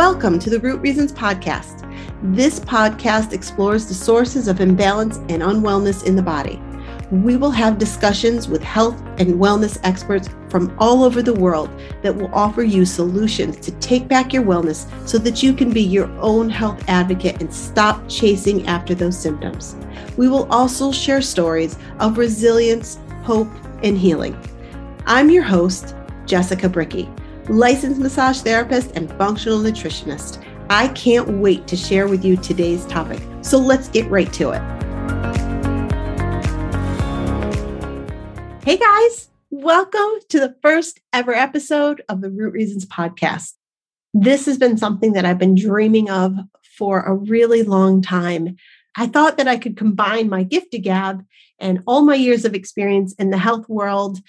Welcome to the Root Reasons Podcast. This podcast explores the sources of imbalance and unwellness in the body. We will have discussions with health and wellness experts from all over the world that will offer you solutions to take back your wellness so that you can be your own health advocate and stop chasing after those symptoms. We will also share stories of resilience, hope, and healing. I'm your host, Jessica Briecke licensed massage therapist, and functional nutritionist. I can't wait to share with you today's topic. So let's get right to it. Hey guys, welcome to the first ever episode of the Root Reasons podcast. This has been something that I've been dreaming of for a really long time. I thought that I could combine my gift of gab and all my years of experience in the health world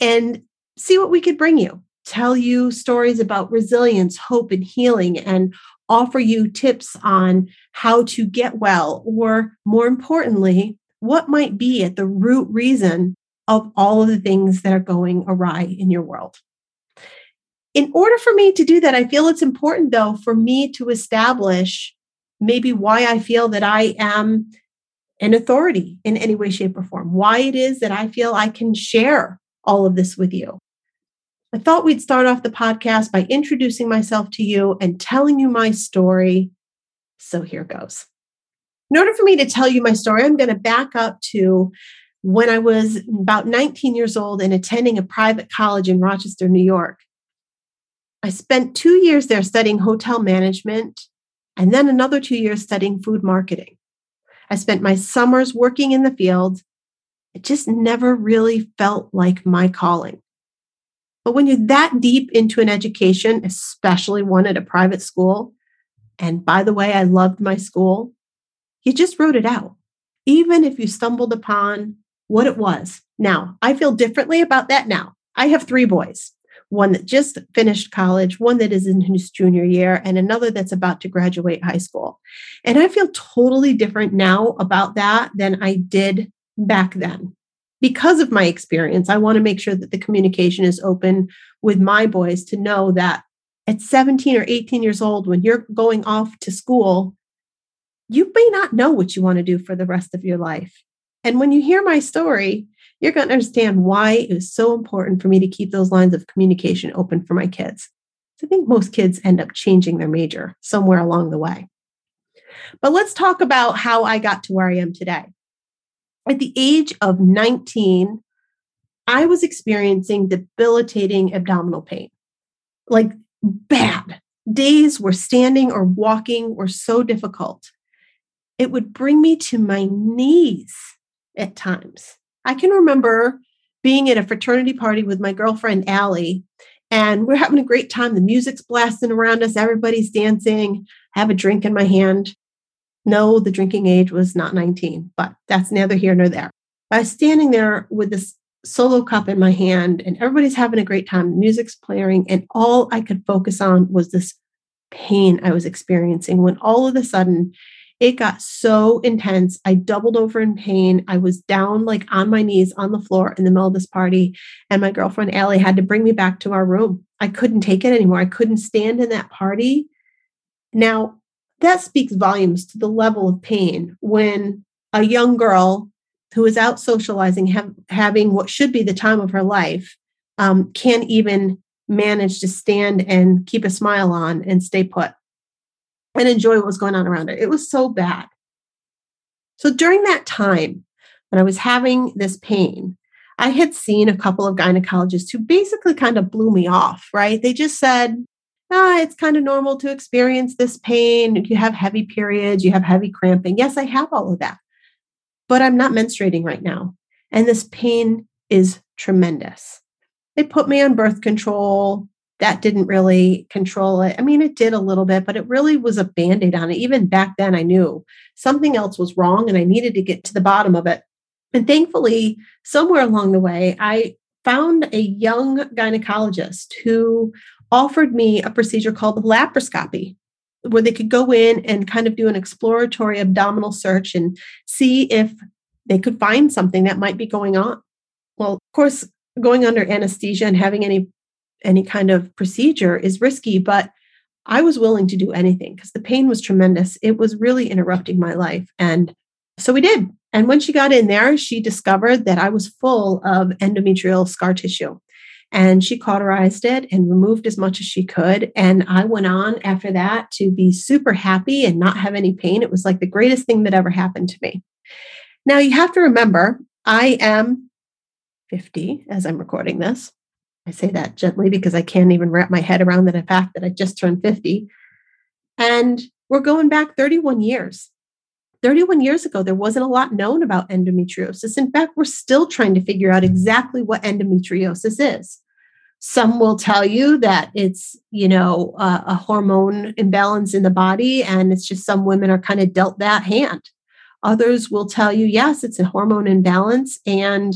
and see what we could bring you tell you stories about resilience, hope, and healing, and offer you tips on how to get well, or more importantly, what might be at the root reason of all of the things that are going awry in your world. In order for me to do that, I feel it's important, though, for me to establish maybe why I feel that I am an authority in any way, shape, or form, why it is that I feel I can share all of this with you. I thought we'd start off the podcast by introducing myself to you and telling you my story. So here goes. In order for me to tell you my story, I'm going to back up to when I was about 19 years old and attending a private college in Rochester, New York. I spent two years there studying hotel management and then another two years studying food marketing. I spent my summers working in the field. It just never really felt like my calling. But when you're that deep into an education, especially one at a private school, and by the way, I loved my school, you just wrote it out, even if you stumbled upon what it was. Now, I feel differently about that now. I have three boys one that just finished college, one that is in his junior year, and another that's about to graduate high school. And I feel totally different now about that than I did back then because of my experience, I want to make sure that the communication is open with my boys to know that at 17 or 18 years old, when you're going off to school, you may not know what you want to do for the rest of your life. And when you hear my story, you're going to understand why it was so important for me to keep those lines of communication open for my kids. I think most kids end up changing their major somewhere along the way. But let's talk about how I got to where I am today at the age of 19, I was experiencing debilitating abdominal pain, like bad. Days where standing or walking were so difficult. It would bring me to my knees at times. I can remember being at a fraternity party with my girlfriend, Allie, and we're having a great time. The music's blasting around us, everybody's dancing. I have a drink in my hand. No, the drinking age was not 19, but that's neither here nor there. I was standing there with this solo cup in my hand, and everybody's having a great time. Music's playing, and all I could focus on was this pain I was experiencing when all of a sudden it got so intense. I doubled over in pain. I was down like on my knees on the floor in the middle of this party. And my girlfriend Allie had to bring me back to our room. I couldn't take it anymore. I couldn't stand in that party. Now, that speaks volumes to the level of pain when a young girl who is out socializing, have, having what should be the time of her life, um, can't even manage to stand and keep a smile on and stay put and enjoy what was going on around her. It was so bad. So during that time, when I was having this pain, I had seen a couple of gynecologists who basically kind of blew me off, right? They just said, ah, it's kind of normal to experience this pain. You have heavy periods, you have heavy cramping. Yes, I have all of that, but I'm not menstruating right now. And this pain is tremendous. They put me on birth control. That didn't really control it. I mean, it did a little bit, but it really was a band aid on it. Even back then, I knew something else was wrong and I needed to get to the bottom of it. And thankfully, somewhere along the way, I found a young gynecologist who offered me a procedure called laparoscopy, where they could go in and kind of do an exploratory abdominal search and see if they could find something that might be going on. Well, of course, going under anesthesia and having any any kind of procedure is risky, but I was willing to do anything because the pain was tremendous. It was really interrupting my life. And so we did. And when she got in there, she discovered that I was full of endometrial scar tissue. And she cauterized it and removed as much as she could. And I went on after that to be super happy and not have any pain. It was like the greatest thing that ever happened to me. Now, you have to remember, I am 50 as I'm recording this. I say that gently because I can't even wrap my head around the fact that I just turned 50. And we're going back 31 years. 31 years ago, there wasn't a lot known about endometriosis. In fact, we're still trying to figure out exactly what endometriosis is. Some will tell you that it's, you know, a, a hormone imbalance in the body, and it's just some women are kind of dealt that hand. Others will tell you, yes, it's a hormone imbalance, and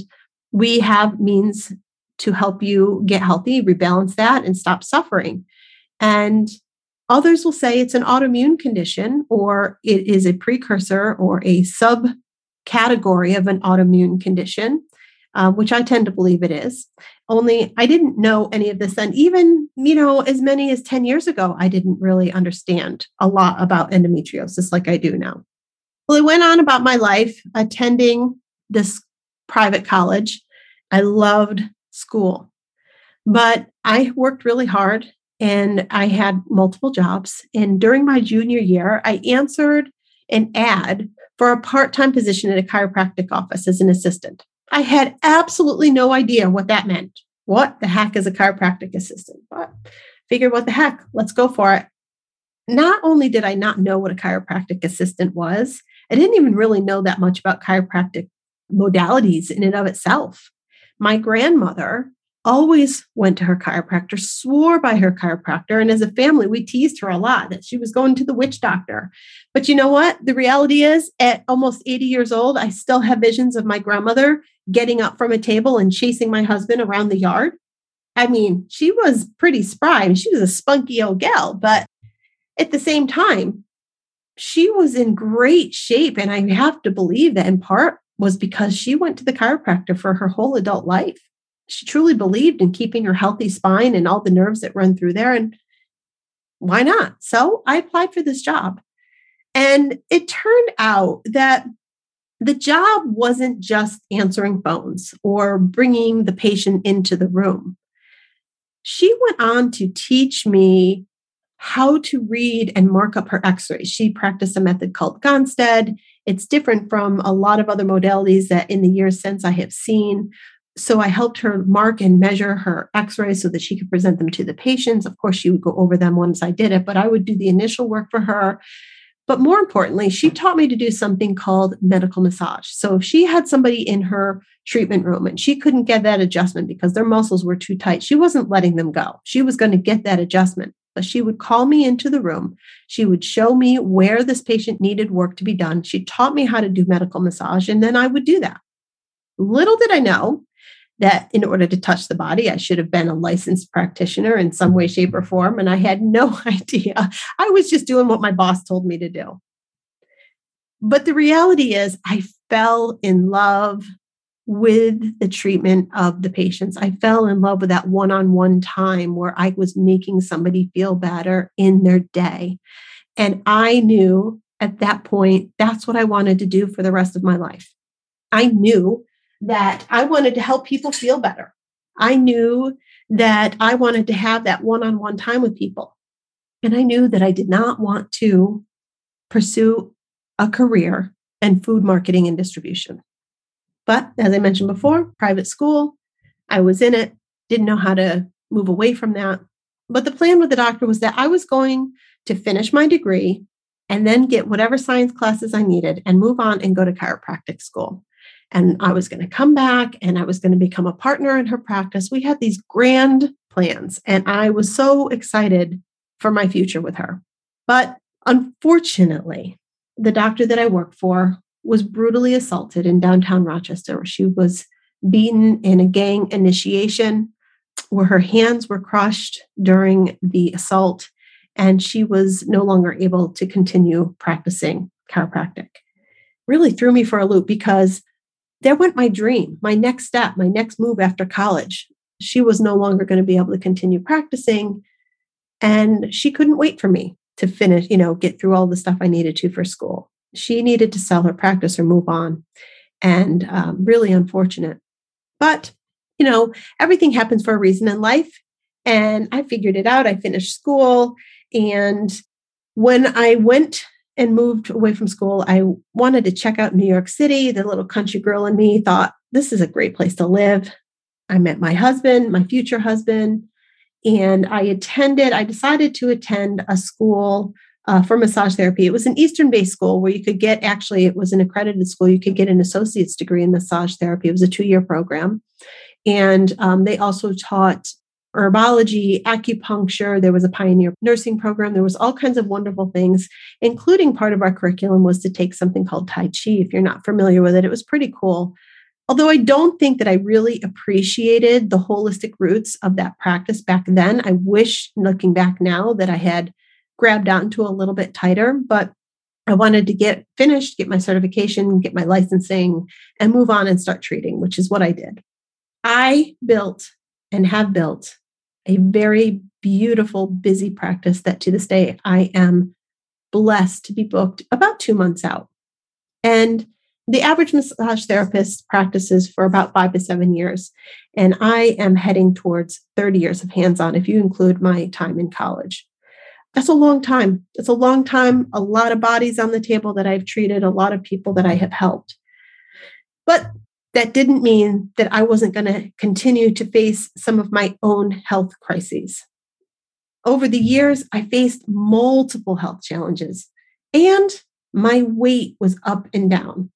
we have means to help you get healthy, rebalance that, and stop suffering. And others will say it's an autoimmune condition or it is a precursor or a subcategory of an autoimmune condition, uh, which I tend to believe it is. Only I didn't know any of this then. Even, you know, as many as 10 years ago, I didn't really understand a lot about endometriosis like I do now. Well, I went on about my life attending this private college. I loved school. But I worked really hard and I had multiple jobs. And during my junior year, I answered an ad for a part time position at a chiropractic office as an assistant. I had absolutely no idea what that meant. What the heck is a chiropractic assistant? But figured, what the heck, let's go for it. Not only did I not know what a chiropractic assistant was, I didn't even really know that much about chiropractic modalities in and of itself. My grandmother always went to her chiropractor, swore by her chiropractor. And as a family, we teased her a lot that she was going to the witch doctor. But you know what? The reality is, at almost 80 years old, I still have visions of my grandmother getting up from a table and chasing my husband around the yard. I mean, she was pretty spry. She was a spunky old gal, but at the same time, she was in great shape. And I have to believe that in part was because she went to the chiropractor for her whole adult life. She truly believed in keeping her healthy spine and all the nerves that run through there. And why not? So I applied for this job. And it turned out that the job wasn't just answering phones or bringing the patient into the room. She went on to teach me how to read and mark up her x rays. She practiced a method called Gonstead. It's different from a lot of other modalities that in the years since I have seen. So I helped her mark and measure her x rays so that she could present them to the patients. Of course, she would go over them once I did it, but I would do the initial work for her. But more importantly, she taught me to do something called medical massage. So if she had somebody in her treatment room and she couldn't get that adjustment because their muscles were too tight, she wasn't letting them go. She was going to get that adjustment. But she would call me into the room. She would show me where this patient needed work to be done. She taught me how to do medical massage, and then I would do that. Little did I know that in order to touch the body, I should have been a licensed practitioner in some way, shape, or form. And I had no idea. I was just doing what my boss told me to do. But the reality is, I fell in love with the treatment of the patients. I fell in love with that one on one time where I was making somebody feel better in their day. And I knew at that point that's what I wanted to do for the rest of my life. I knew that I wanted to help people feel better. I knew that I wanted to have that one on one time with people. And I knew that I did not want to pursue a career in food marketing and distribution. But as I mentioned before, private school, I was in it, didn't know how to move away from that. But the plan with the doctor was that I was going to finish my degree and then get whatever science classes I needed and move on and go to chiropractic school. And I was going to come back and I was going to become a partner in her practice. We had these grand plans, and I was so excited for my future with her. But unfortunately, the doctor that I work for was brutally assaulted in downtown Rochester. She was beaten in a gang initiation where her hands were crushed during the assault, and she was no longer able to continue practicing chiropractic. Really threw me for a loop because there went my dream, my next step, my next move after college. She was no longer going to be able to continue practicing. And she couldn't wait for me to finish, you know, get through all the stuff I needed to for school. She needed to sell her practice or move on. And um, really unfortunate. But, you know, everything happens for a reason in life. And I figured it out. I finished school. And when I went and moved away from school, I wanted to check out New York City. The little country girl in me thought, this is a great place to live. I met my husband, my future husband, and I attended, I decided to attend a school uh, for massage therapy. It was an Eastern based school where you could get, actually, it was an accredited school. You could get an associate's degree in massage therapy. It was a two year program. And um, they also taught herbology, acupuncture. There was a pioneer nursing program. There was all kinds of wonderful things, including part of our curriculum was to take something called Tai Chi. If you're not familiar with it, it was pretty cool. Although I don't think that I really appreciated the holistic roots of that practice back then. I wish, looking back now, that I had grabbed onto a little bit tighter, but I wanted to get finished, get my certification, get my licensing, and move on and start treating, which is what I did. I built and have built a very beautiful, busy practice that to this day I am blessed to be booked about two months out. And the average massage therapist practices for about five to seven years. And I am heading towards 30 years of hands on if you include my time in college. That's a long time. It's a long time, a lot of bodies on the table that I've treated, a lot of people that I have helped. But that didn't mean that I wasn't going to continue to face some of my own health crises. Over the years, I faced multiple health challenges, and my weight was up and down.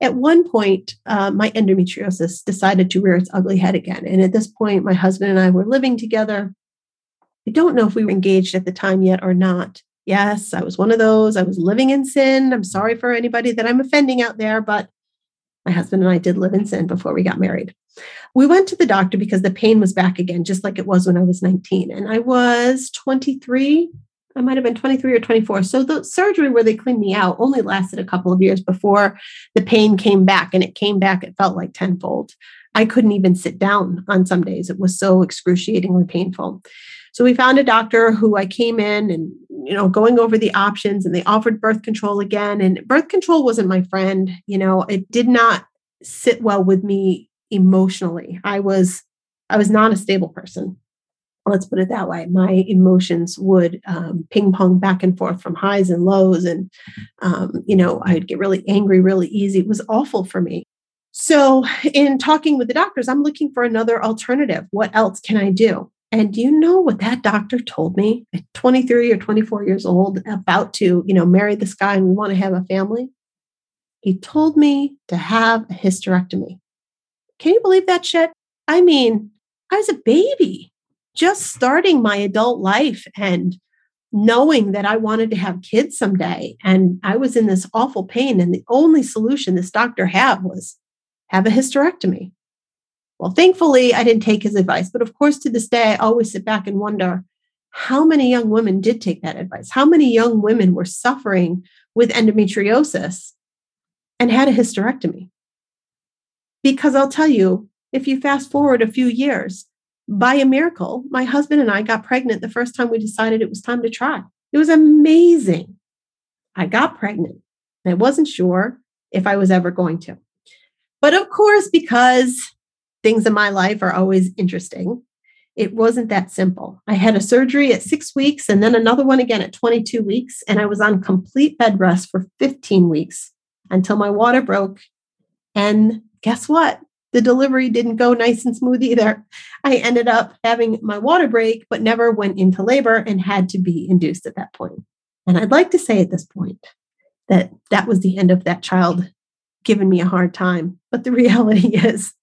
At one point, uh, my endometriosis decided to rear its ugly head again. And at this point, my husband and I were living together. I don't know if we were engaged at the time yet or not. Yes, I was one of those. I was living in sin. I'm sorry for anybody that I'm offending out there, but my husband and I did live in sin before we got married. We went to the doctor because the pain was back again, just like it was when I was 19. And I was 23. I might have been 23 or 24. So the surgery where they cleaned me out only lasted a couple of years before the pain came back. And it came back, it felt like tenfold. I couldn't even sit down on some days. It was so excruciatingly painful. So we found a doctor who I came in and, you know, going over the options and they offered birth control again. And birth control wasn't my friend. You know, it did not sit well with me emotionally. I was, I was not a stable person. Let's put it that way. My emotions would um, ping pong back and forth from highs and lows. And, um, you know, I'd get really angry really easy. It was awful for me. So, in talking with the doctors, I'm looking for another alternative. What else can I do? And do you know what that doctor told me at 23 or 24 years old, about to, you know, marry this guy and we want to have a family? He told me to have a hysterectomy. Can you believe that shit? I mean, I was a baby, just starting my adult life and knowing that I wanted to have kids someday. And I was in this awful pain. And the only solution this doctor had was have a hysterectomy. Well, thankfully, I didn't take his advice. But of course, to this day, I always sit back and wonder how many young women did take that advice? How many young women were suffering with endometriosis and had a hysterectomy? Because I'll tell you, if you fast forward a few years, by a miracle, my husband and I got pregnant the first time we decided it was time to try. It was amazing. I got pregnant. I wasn't sure if I was ever going to. But of course, because things in my life are always interesting. It wasn't that simple. I had a surgery at six weeks and then another one again at 22 weeks. And I was on complete bed rest for 15 weeks until my water broke. And guess what? The delivery didn't go nice and smooth either. I ended up having my water break, but never went into labor and had to be induced at that point. And I'd like to say at this point that that was the end of that child giving me a hard time. But the reality is,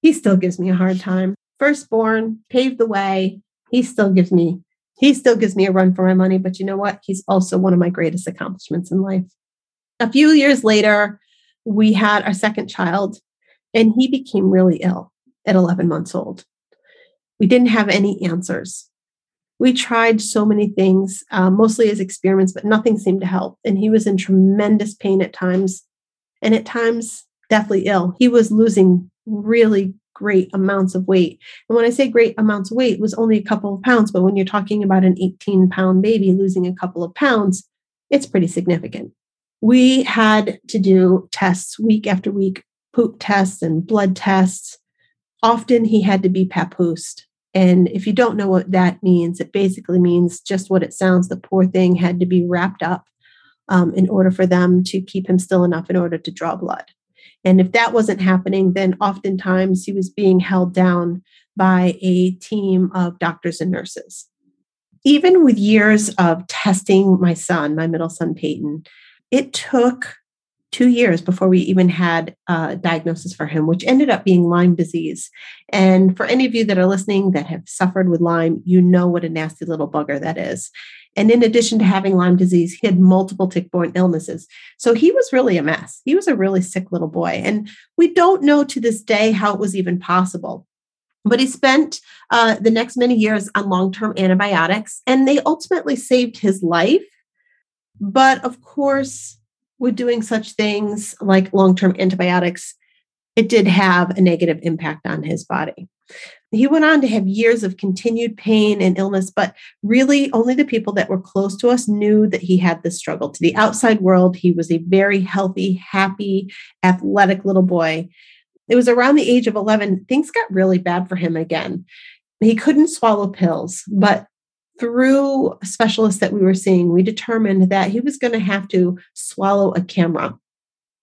he still gives me a hard time. Firstborn paved the way. He still gives me he still gives me a run for my money, but you know what? He's also one of my greatest accomplishments in life. A few years later, we had our second child and he became really ill at 11 months old. We didn't have any answers. We tried so many things, uh, mostly as experiments, but nothing seemed to help. And he was in tremendous pain at times, and at times deathly ill. He was losing really great amounts of weight. And when I say great amounts of weight, it was only a couple of pounds. But when you're talking about an 18 pound baby losing a couple of pounds, it's pretty significant. We had to do tests week after week, poop tests and blood tests. Often he had to be papoosed. And if you don't know what that means, it basically means just what it sounds. The poor thing had to be wrapped up um, in order for them to keep him still enough in order to draw blood. And if that wasn't happening, then oftentimes he was being held down by a team of doctors and nurses. Even with years of testing my son, my middle son Peyton, it took two years before we even had a diagnosis for him, which ended up being Lyme disease. And for any of you that are listening that have suffered with Lyme, you know what a nasty little bugger that is. And in addition to having Lyme disease, he had multiple tick borne illnesses. So he was really a mess. He was a really sick little boy. And we don't know to this day how it was even possible. But he spent uh, the next many years on long term antibiotics, and they ultimately saved his life. But of course, with doing such things like long term antibiotics, it did have a negative impact on his body. He went on to have years of continued pain and illness, but really only the people that were close to us knew that he had this struggle. To the outside world, he was a very healthy, happy, athletic little boy. It was around the age of 11, things got really bad for him again. He couldn't swallow pills, but through specialists that we were seeing, we determined that he was going to have to swallow a camera.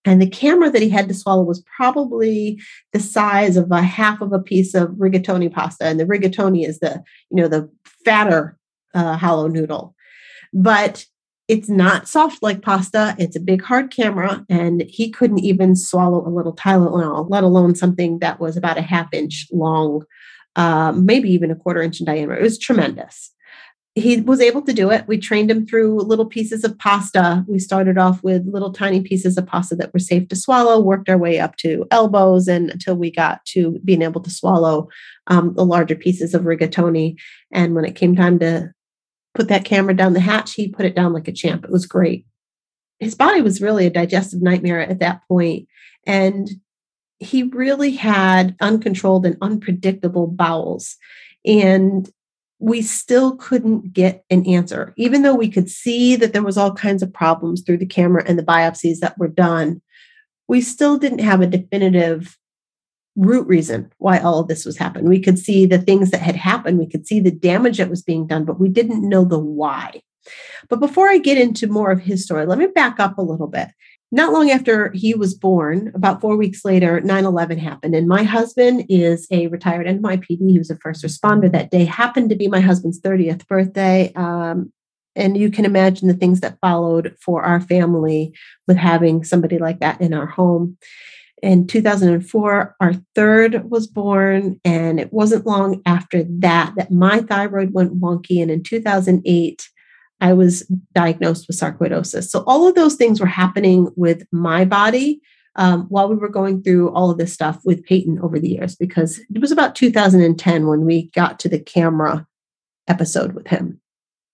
And the camera that he had to swallow was probably the size of a half of a piece of rigatoni pasta. And the rigatoni is the, you know, the fatter uh, hollow noodle. But it's not soft like pasta. It's a big hard camera, and he couldn't even swallow a little Tylenol, let alone something that was about a half inch long, uh, maybe even a quarter inch in diameter. It was tremendous he was able to do it. We trained him through little pieces of pasta. We started off with little tiny pieces of pasta that were safe to swallow, worked our way up to elbows, and until we got to being able to swallow um, the larger pieces of rigatoni. And when it came time to put that camera down the hatch, he put it down like a champ. It was great. His body was really a digestive nightmare at that point, and he really had uncontrolled and unpredictable bowels. And we still couldn't get an answer, even though we could see that there was all kinds of problems through the camera and the biopsies that were done. We still didn't have a definitive root reason why all of this was happening. We could see the things that had happened, we could see the damage that was being done, but we didn't know the why. But before I get into more of his story, let me back up a little bit not long after he was born, about four weeks later, 9 11 happened. And my husband is a retired NYPD. He was a first responder that day, happened to be my husband's 30th birthday. Um, and you can imagine the things that followed for our family with having somebody like that in our home. In 2004, our third was born, and it wasn't long after that that my thyroid went wonky. And in 2008, I was diagnosed with sarcoidosis. So all of those things were happening with my body um, while we were going through all of this stuff with Peyton over the years, because it was about 2010 when we got to the camera episode with him.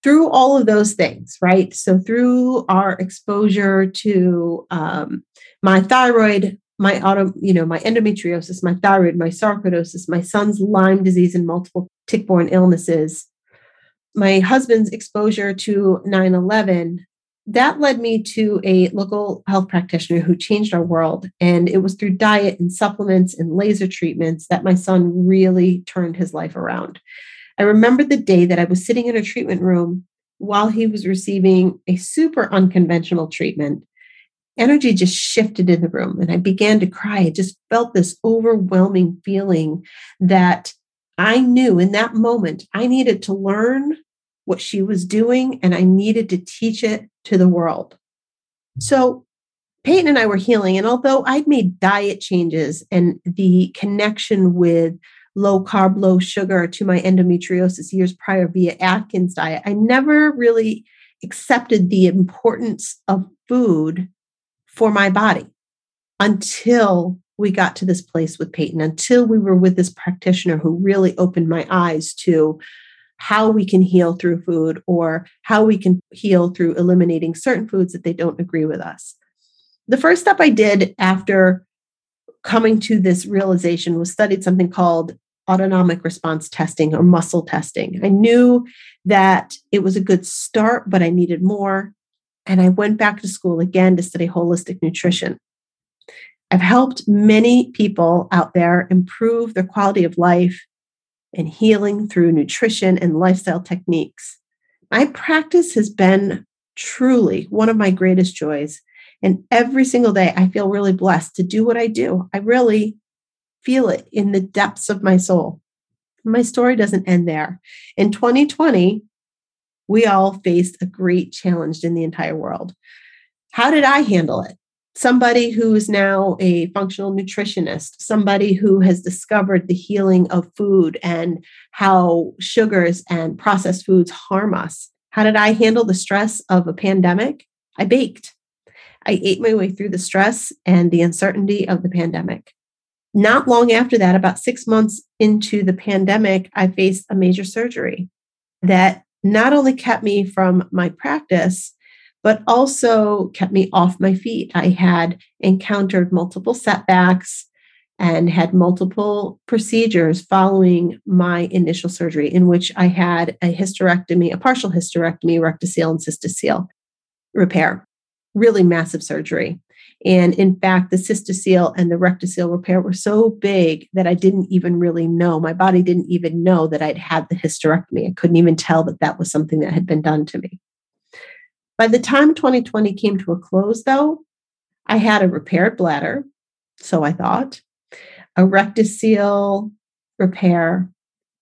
Through all of those things, right? So through our exposure to um, my thyroid, my auto, you know, my endometriosis, my thyroid, my sarcoidosis, my son's Lyme disease and multiple tick-borne illnesses, my husband's exposure to 9 11, that led me to a local health practitioner who changed our world. And it was through diet and supplements and laser treatments that my son really turned his life around. I remember the day that I was sitting in a treatment room while he was receiving a super unconventional treatment. Energy just shifted in the room and I began to cry. I just felt this overwhelming feeling that I knew in that moment I needed to learn what she was doing and I needed to teach it to the world. So Peyton and I were healing. And although I'd made diet changes and the connection with low carb, low sugar to my endometriosis years prior via Atkins diet, I never really accepted the importance of food for my body until we got to this place with Peyton until we were with this practitioner who really opened my eyes to how we can heal through food or how we can heal through eliminating certain foods that they don't agree with us. The first step I did after coming to this realization was studied something called autonomic response testing or muscle testing. I knew that it was a good start, but I needed more. And I went back to school again to study holistic nutrition. I've helped many people out there improve their quality of life and healing through nutrition and lifestyle techniques. My practice has been truly one of my greatest joys. And every single day, I feel really blessed to do what I do. I really feel it in the depths of my soul. My story doesn't end there. In 2020, we all faced a great challenge in the entire world. How did I handle it? Somebody who is now a functional nutritionist, somebody who has discovered the healing of food and how sugars and processed foods harm us. How did I handle the stress of a pandemic? I baked. I ate my way through the stress and the uncertainty of the pandemic. Not long after that, about six months into the pandemic, I faced a major surgery that not only kept me from my practice, but also kept me off my feet. I had encountered multiple setbacks and had multiple procedures following my initial surgery, in which I had a hysterectomy, a partial hysterectomy, rectocele, and cystocele repair. Really massive surgery. And in fact, the cystocele and the rectocele repair were so big that I didn't even really know. My body didn't even know that I'd had the hysterectomy. I couldn't even tell that that was something that had been done to me. By the time 2020 came to a close, though, I had a repaired bladder, so I thought, a rectocele repair,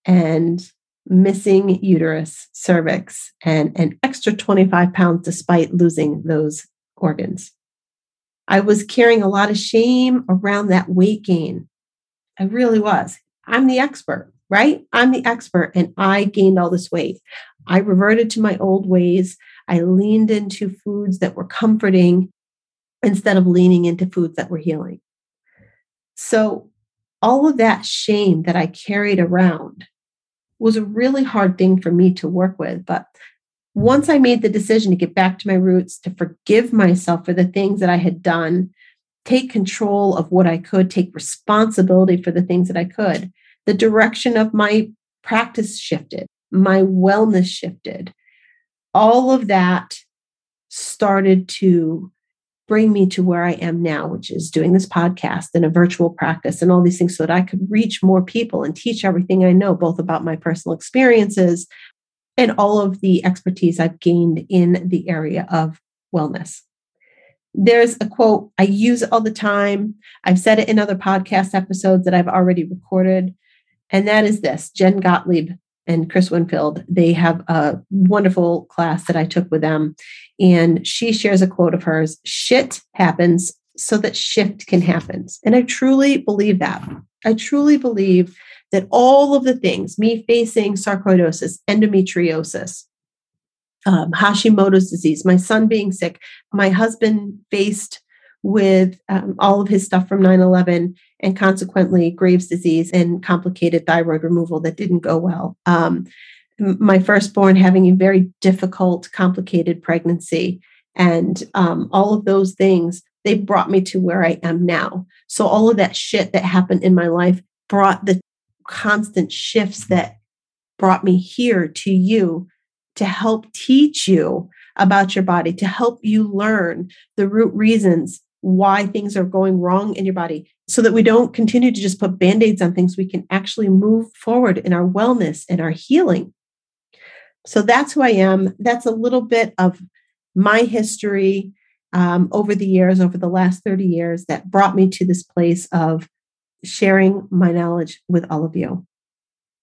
and missing uterus, cervix, and an extra 25 pounds despite losing those organs. I was carrying a lot of shame around that weight gain. I really was. I'm the expert, right? I'm the expert, and I gained all this weight. I reverted to my old ways. I leaned into foods that were comforting instead of leaning into foods that were healing. So, all of that shame that I carried around was a really hard thing for me to work with. But once I made the decision to get back to my roots, to forgive myself for the things that I had done, take control of what I could, take responsibility for the things that I could, the direction of my practice shifted, my wellness shifted. All of that started to bring me to where I am now, which is doing this podcast and a virtual practice and all these things so that I could reach more people and teach everything I know, both about my personal experiences, and all of the expertise I've gained in the area of wellness. There's a quote I use all the time. I've said it in other podcast episodes that I've already recorded. And that is this Jen Gottlieb and Chris Winfield. They have a wonderful class that I took with them. And she shares a quote of hers shit happens so that shift can happen. And I truly believe that. I truly believe that all of the things, me facing sarcoidosis, endometriosis, um, Hashimoto's disease, my son being sick, my husband faced with um, all of his stuff from 9 11 and consequently Graves' disease and complicated thyroid removal that didn't go well. Um, my firstborn having a very difficult, complicated pregnancy, and um, all of those things, they brought me to where I am now. So, all of that shit that happened in my life brought the constant shifts that brought me here to you to help teach you about your body, to help you learn the root reasons why things are going wrong in your body so that we don't continue to just put band aids on things. We can actually move forward in our wellness and our healing. So that's who I am. That's a little bit of my history um, over the years, over the last 30 years, that brought me to this place of sharing my knowledge with all of you.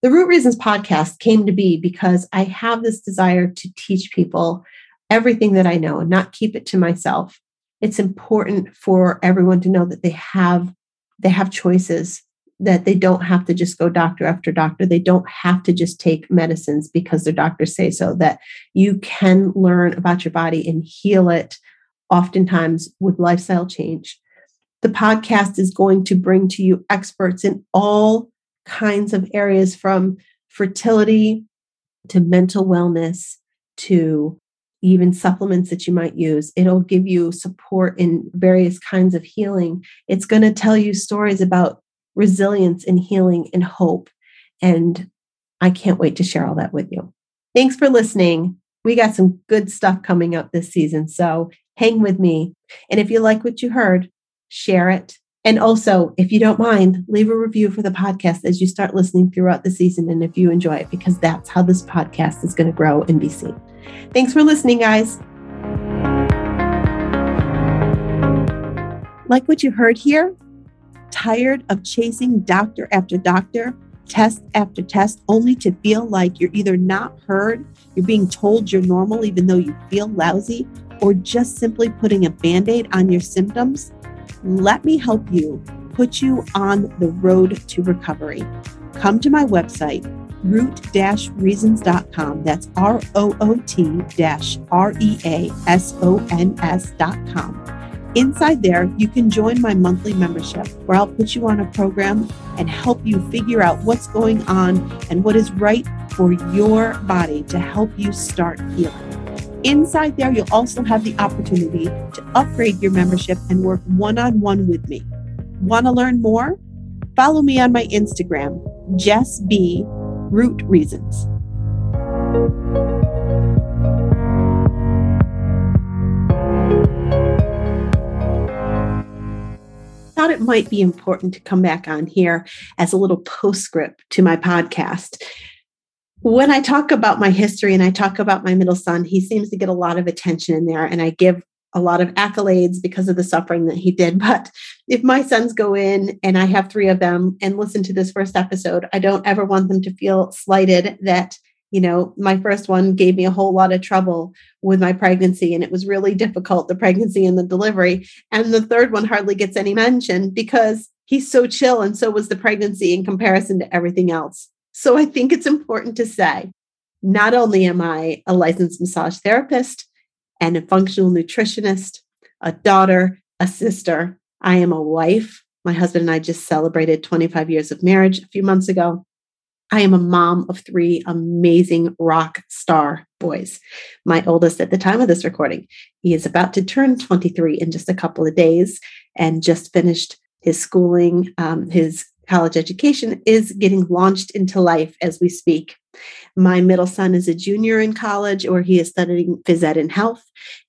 The Root Reasons podcast came to be because I have this desire to teach people everything that I know and not keep it to myself. It's important for everyone to know that they have they have choices that they don't have to just go doctor after doctor. They don't have to just take medicines because their doctors say so, that you can learn about your body and heal it oftentimes with lifestyle change the podcast is going to bring to you experts in all kinds of areas from fertility to mental wellness to even supplements that you might use. It'll give you support in various kinds of healing. It's going to tell you stories about resilience and healing and hope. And I can't wait to share all that with you. Thanks for listening. We got some good stuff coming up this season. So hang with me. And if you like what you heard, share it. And also, if you don't mind, leave a review for the podcast as you start listening throughout the season and if you enjoy it, because that's how this podcast is going to grow and be seen. Thanks for listening, guys. Like what you heard here? Tired of chasing doctor after doctor, test after test, only to feel like you're either not heard, you're being told you're normal even though you feel lousy, or just simply putting a band aid on your symptoms? Let me help you put you on the road to recovery. Come to my website, root-reasons.com. That's R-O-O-T-R-E-A-S-O-N-S.com. Inside there, you can join my monthly membership where I'll put you on a program and help you figure out what's going on and what is right for your body to help you start healing. Inside there, you'll also have the opportunity to upgrade your membership and work one on one with me. Want to learn more? Follow me on my Instagram, Jess B root reasons. Thought it might be important to come back on here as a little postscript to my podcast. When I talk about my history and I talk about my middle son, he seems to get a lot of attention in there, and I give a lot of accolades because of the suffering that he did. But if my sons go in and I have three of them and listen to this first episode, I don't ever want them to feel slighted that, you know, my first one gave me a whole lot of trouble with my pregnancy and it was really difficult, the pregnancy and the delivery. And the third one hardly gets any mention because he's so chill and so was the pregnancy in comparison to everything else. So I think it's important to say not only am I a licensed massage therapist, and a functional nutritionist, a daughter, a sister. I am a wife. My husband and I just celebrated 25 years of marriage a few months ago. I am a mom of three amazing rock star boys. My oldest at the time of this recording, he is about to turn 23 in just a couple of days and just finished his schooling, um, his college education is getting launched into life as we speak. My middle son is a junior in college, or he is studying phys ed and health.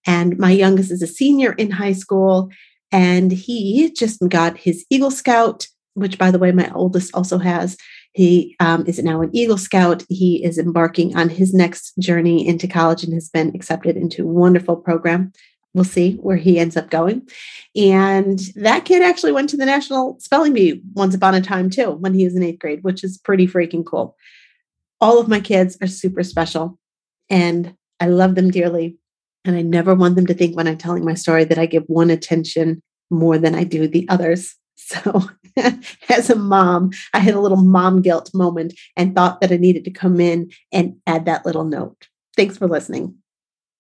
And my youngest is a senior in high school. And he just got his Eagle Scout, which, by the way, my oldest also has. He um, is now an Eagle Scout. He is embarking on his next journey into college and has been accepted into a wonderful program. We'll see where he ends up going. And that kid actually went to the National Spelling Bee once upon a time, too, when he was in eighth grade, which is pretty freaking cool all of my kids are super special and I love them dearly. And I never want them to think when I'm telling my story that I give one attention more than I do the others. So, as a mom, I had a little mom guilt moment and thought that I needed to come in and add that little note. Thanks for listening.